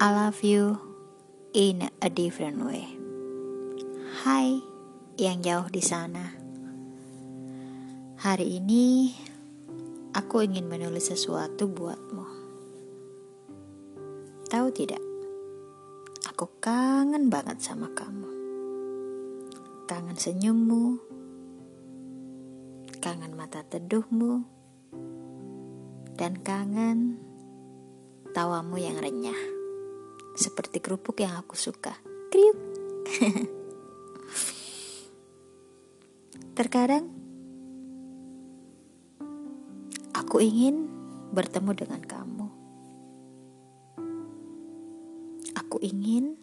I love you in a different way. Hai yang jauh di sana. Hari ini aku ingin menulis sesuatu buatmu. Tahu tidak? Aku kangen banget sama kamu. Kangen senyummu. Kangen mata teduhmu. Dan kangen tawamu yang renyah seperti kerupuk yang aku suka. Kriuk. Terkadang aku ingin bertemu dengan kamu. Aku ingin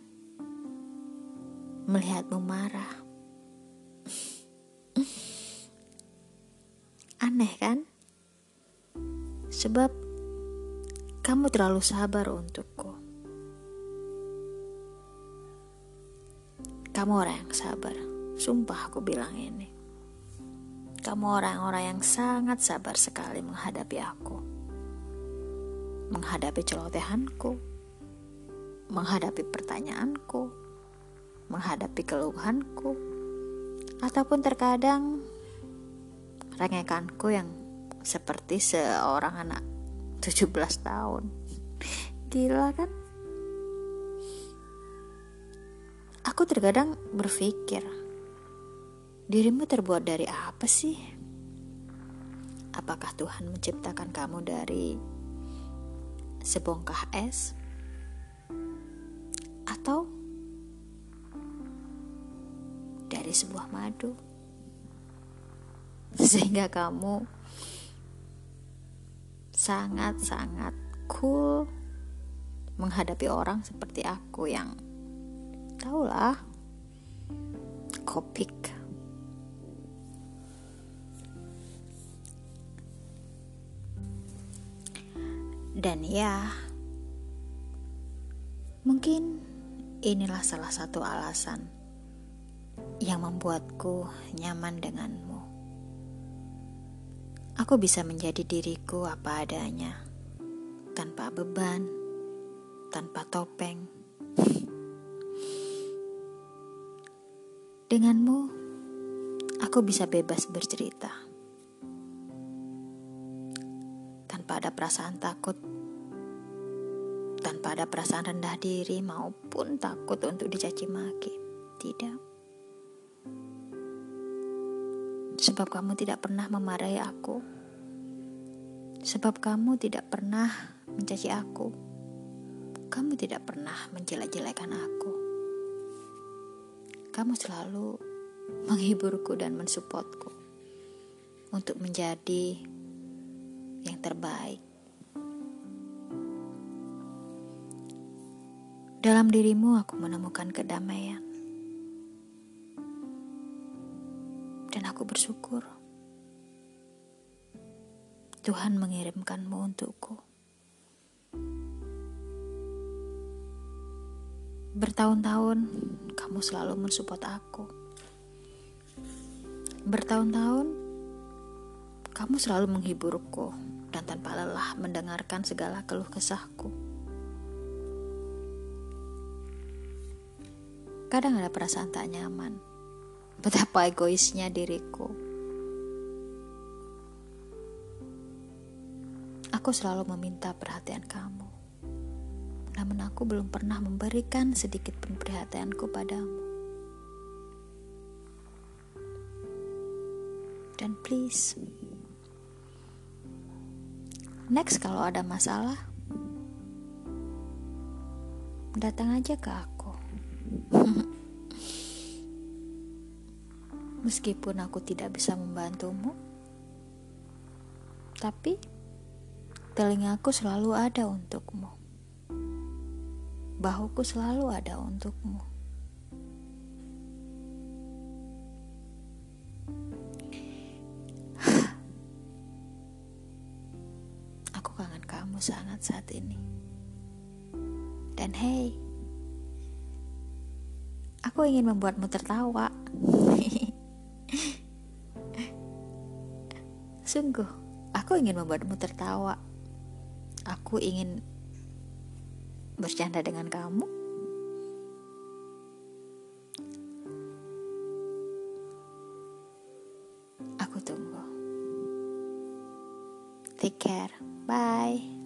melihatmu marah. Aneh kan? Sebab kamu terlalu sabar untukku. Kamu orang yang sabar. Sumpah aku bilang ini. Kamu orang-orang yang sangat sabar sekali menghadapi aku. Menghadapi celotehanku. Menghadapi pertanyaanku. Menghadapi keluhanku. Ataupun terkadang rengekanku yang seperti seorang anak 17 tahun. Gila kan? Aku terkadang berpikir, dirimu terbuat dari apa sih? Apakah Tuhan menciptakan kamu dari sebongkah es? Atau dari sebuah madu? Sehingga kamu sangat-sangat cool menghadapi orang seperti aku yang Tahulah. Kopik. Dan ya, mungkin inilah salah satu alasan yang membuatku nyaman denganmu. Aku bisa menjadi diriku apa adanya, tanpa beban, tanpa topeng Denganmu, aku bisa bebas bercerita. Tanpa ada perasaan takut, tanpa ada perasaan rendah diri maupun takut untuk dicaci maki. Tidak. Sebab kamu tidak pernah memarahi aku. Sebab kamu tidak pernah mencaci aku. Kamu tidak pernah menjelek-jelekan aku kamu selalu menghiburku dan mensupportku untuk menjadi yang terbaik. Dalam dirimu aku menemukan kedamaian. Dan aku bersyukur Tuhan mengirimkanmu untukku. Bertahun-tahun kamu selalu mensupport aku. Bertahun-tahun kamu selalu menghiburku dan tanpa lelah mendengarkan segala keluh kesahku. Kadang ada perasaan tak nyaman. Betapa egoisnya diriku. Aku selalu meminta perhatian kamu namun aku belum pernah memberikan sedikit pun perhatianku padamu. Dan please, next kalau ada masalah, datang aja ke aku. Meskipun aku tidak bisa membantumu, tapi telingaku selalu ada untukmu bahuku selalu ada untukmu. Aku kangen kamu sangat saat ini. Dan hey, aku ingin membuatmu tertawa. Sungguh, aku ingin membuatmu tertawa. Aku ingin bercanda dengan kamu. Aku tunggu. Take care. Bye.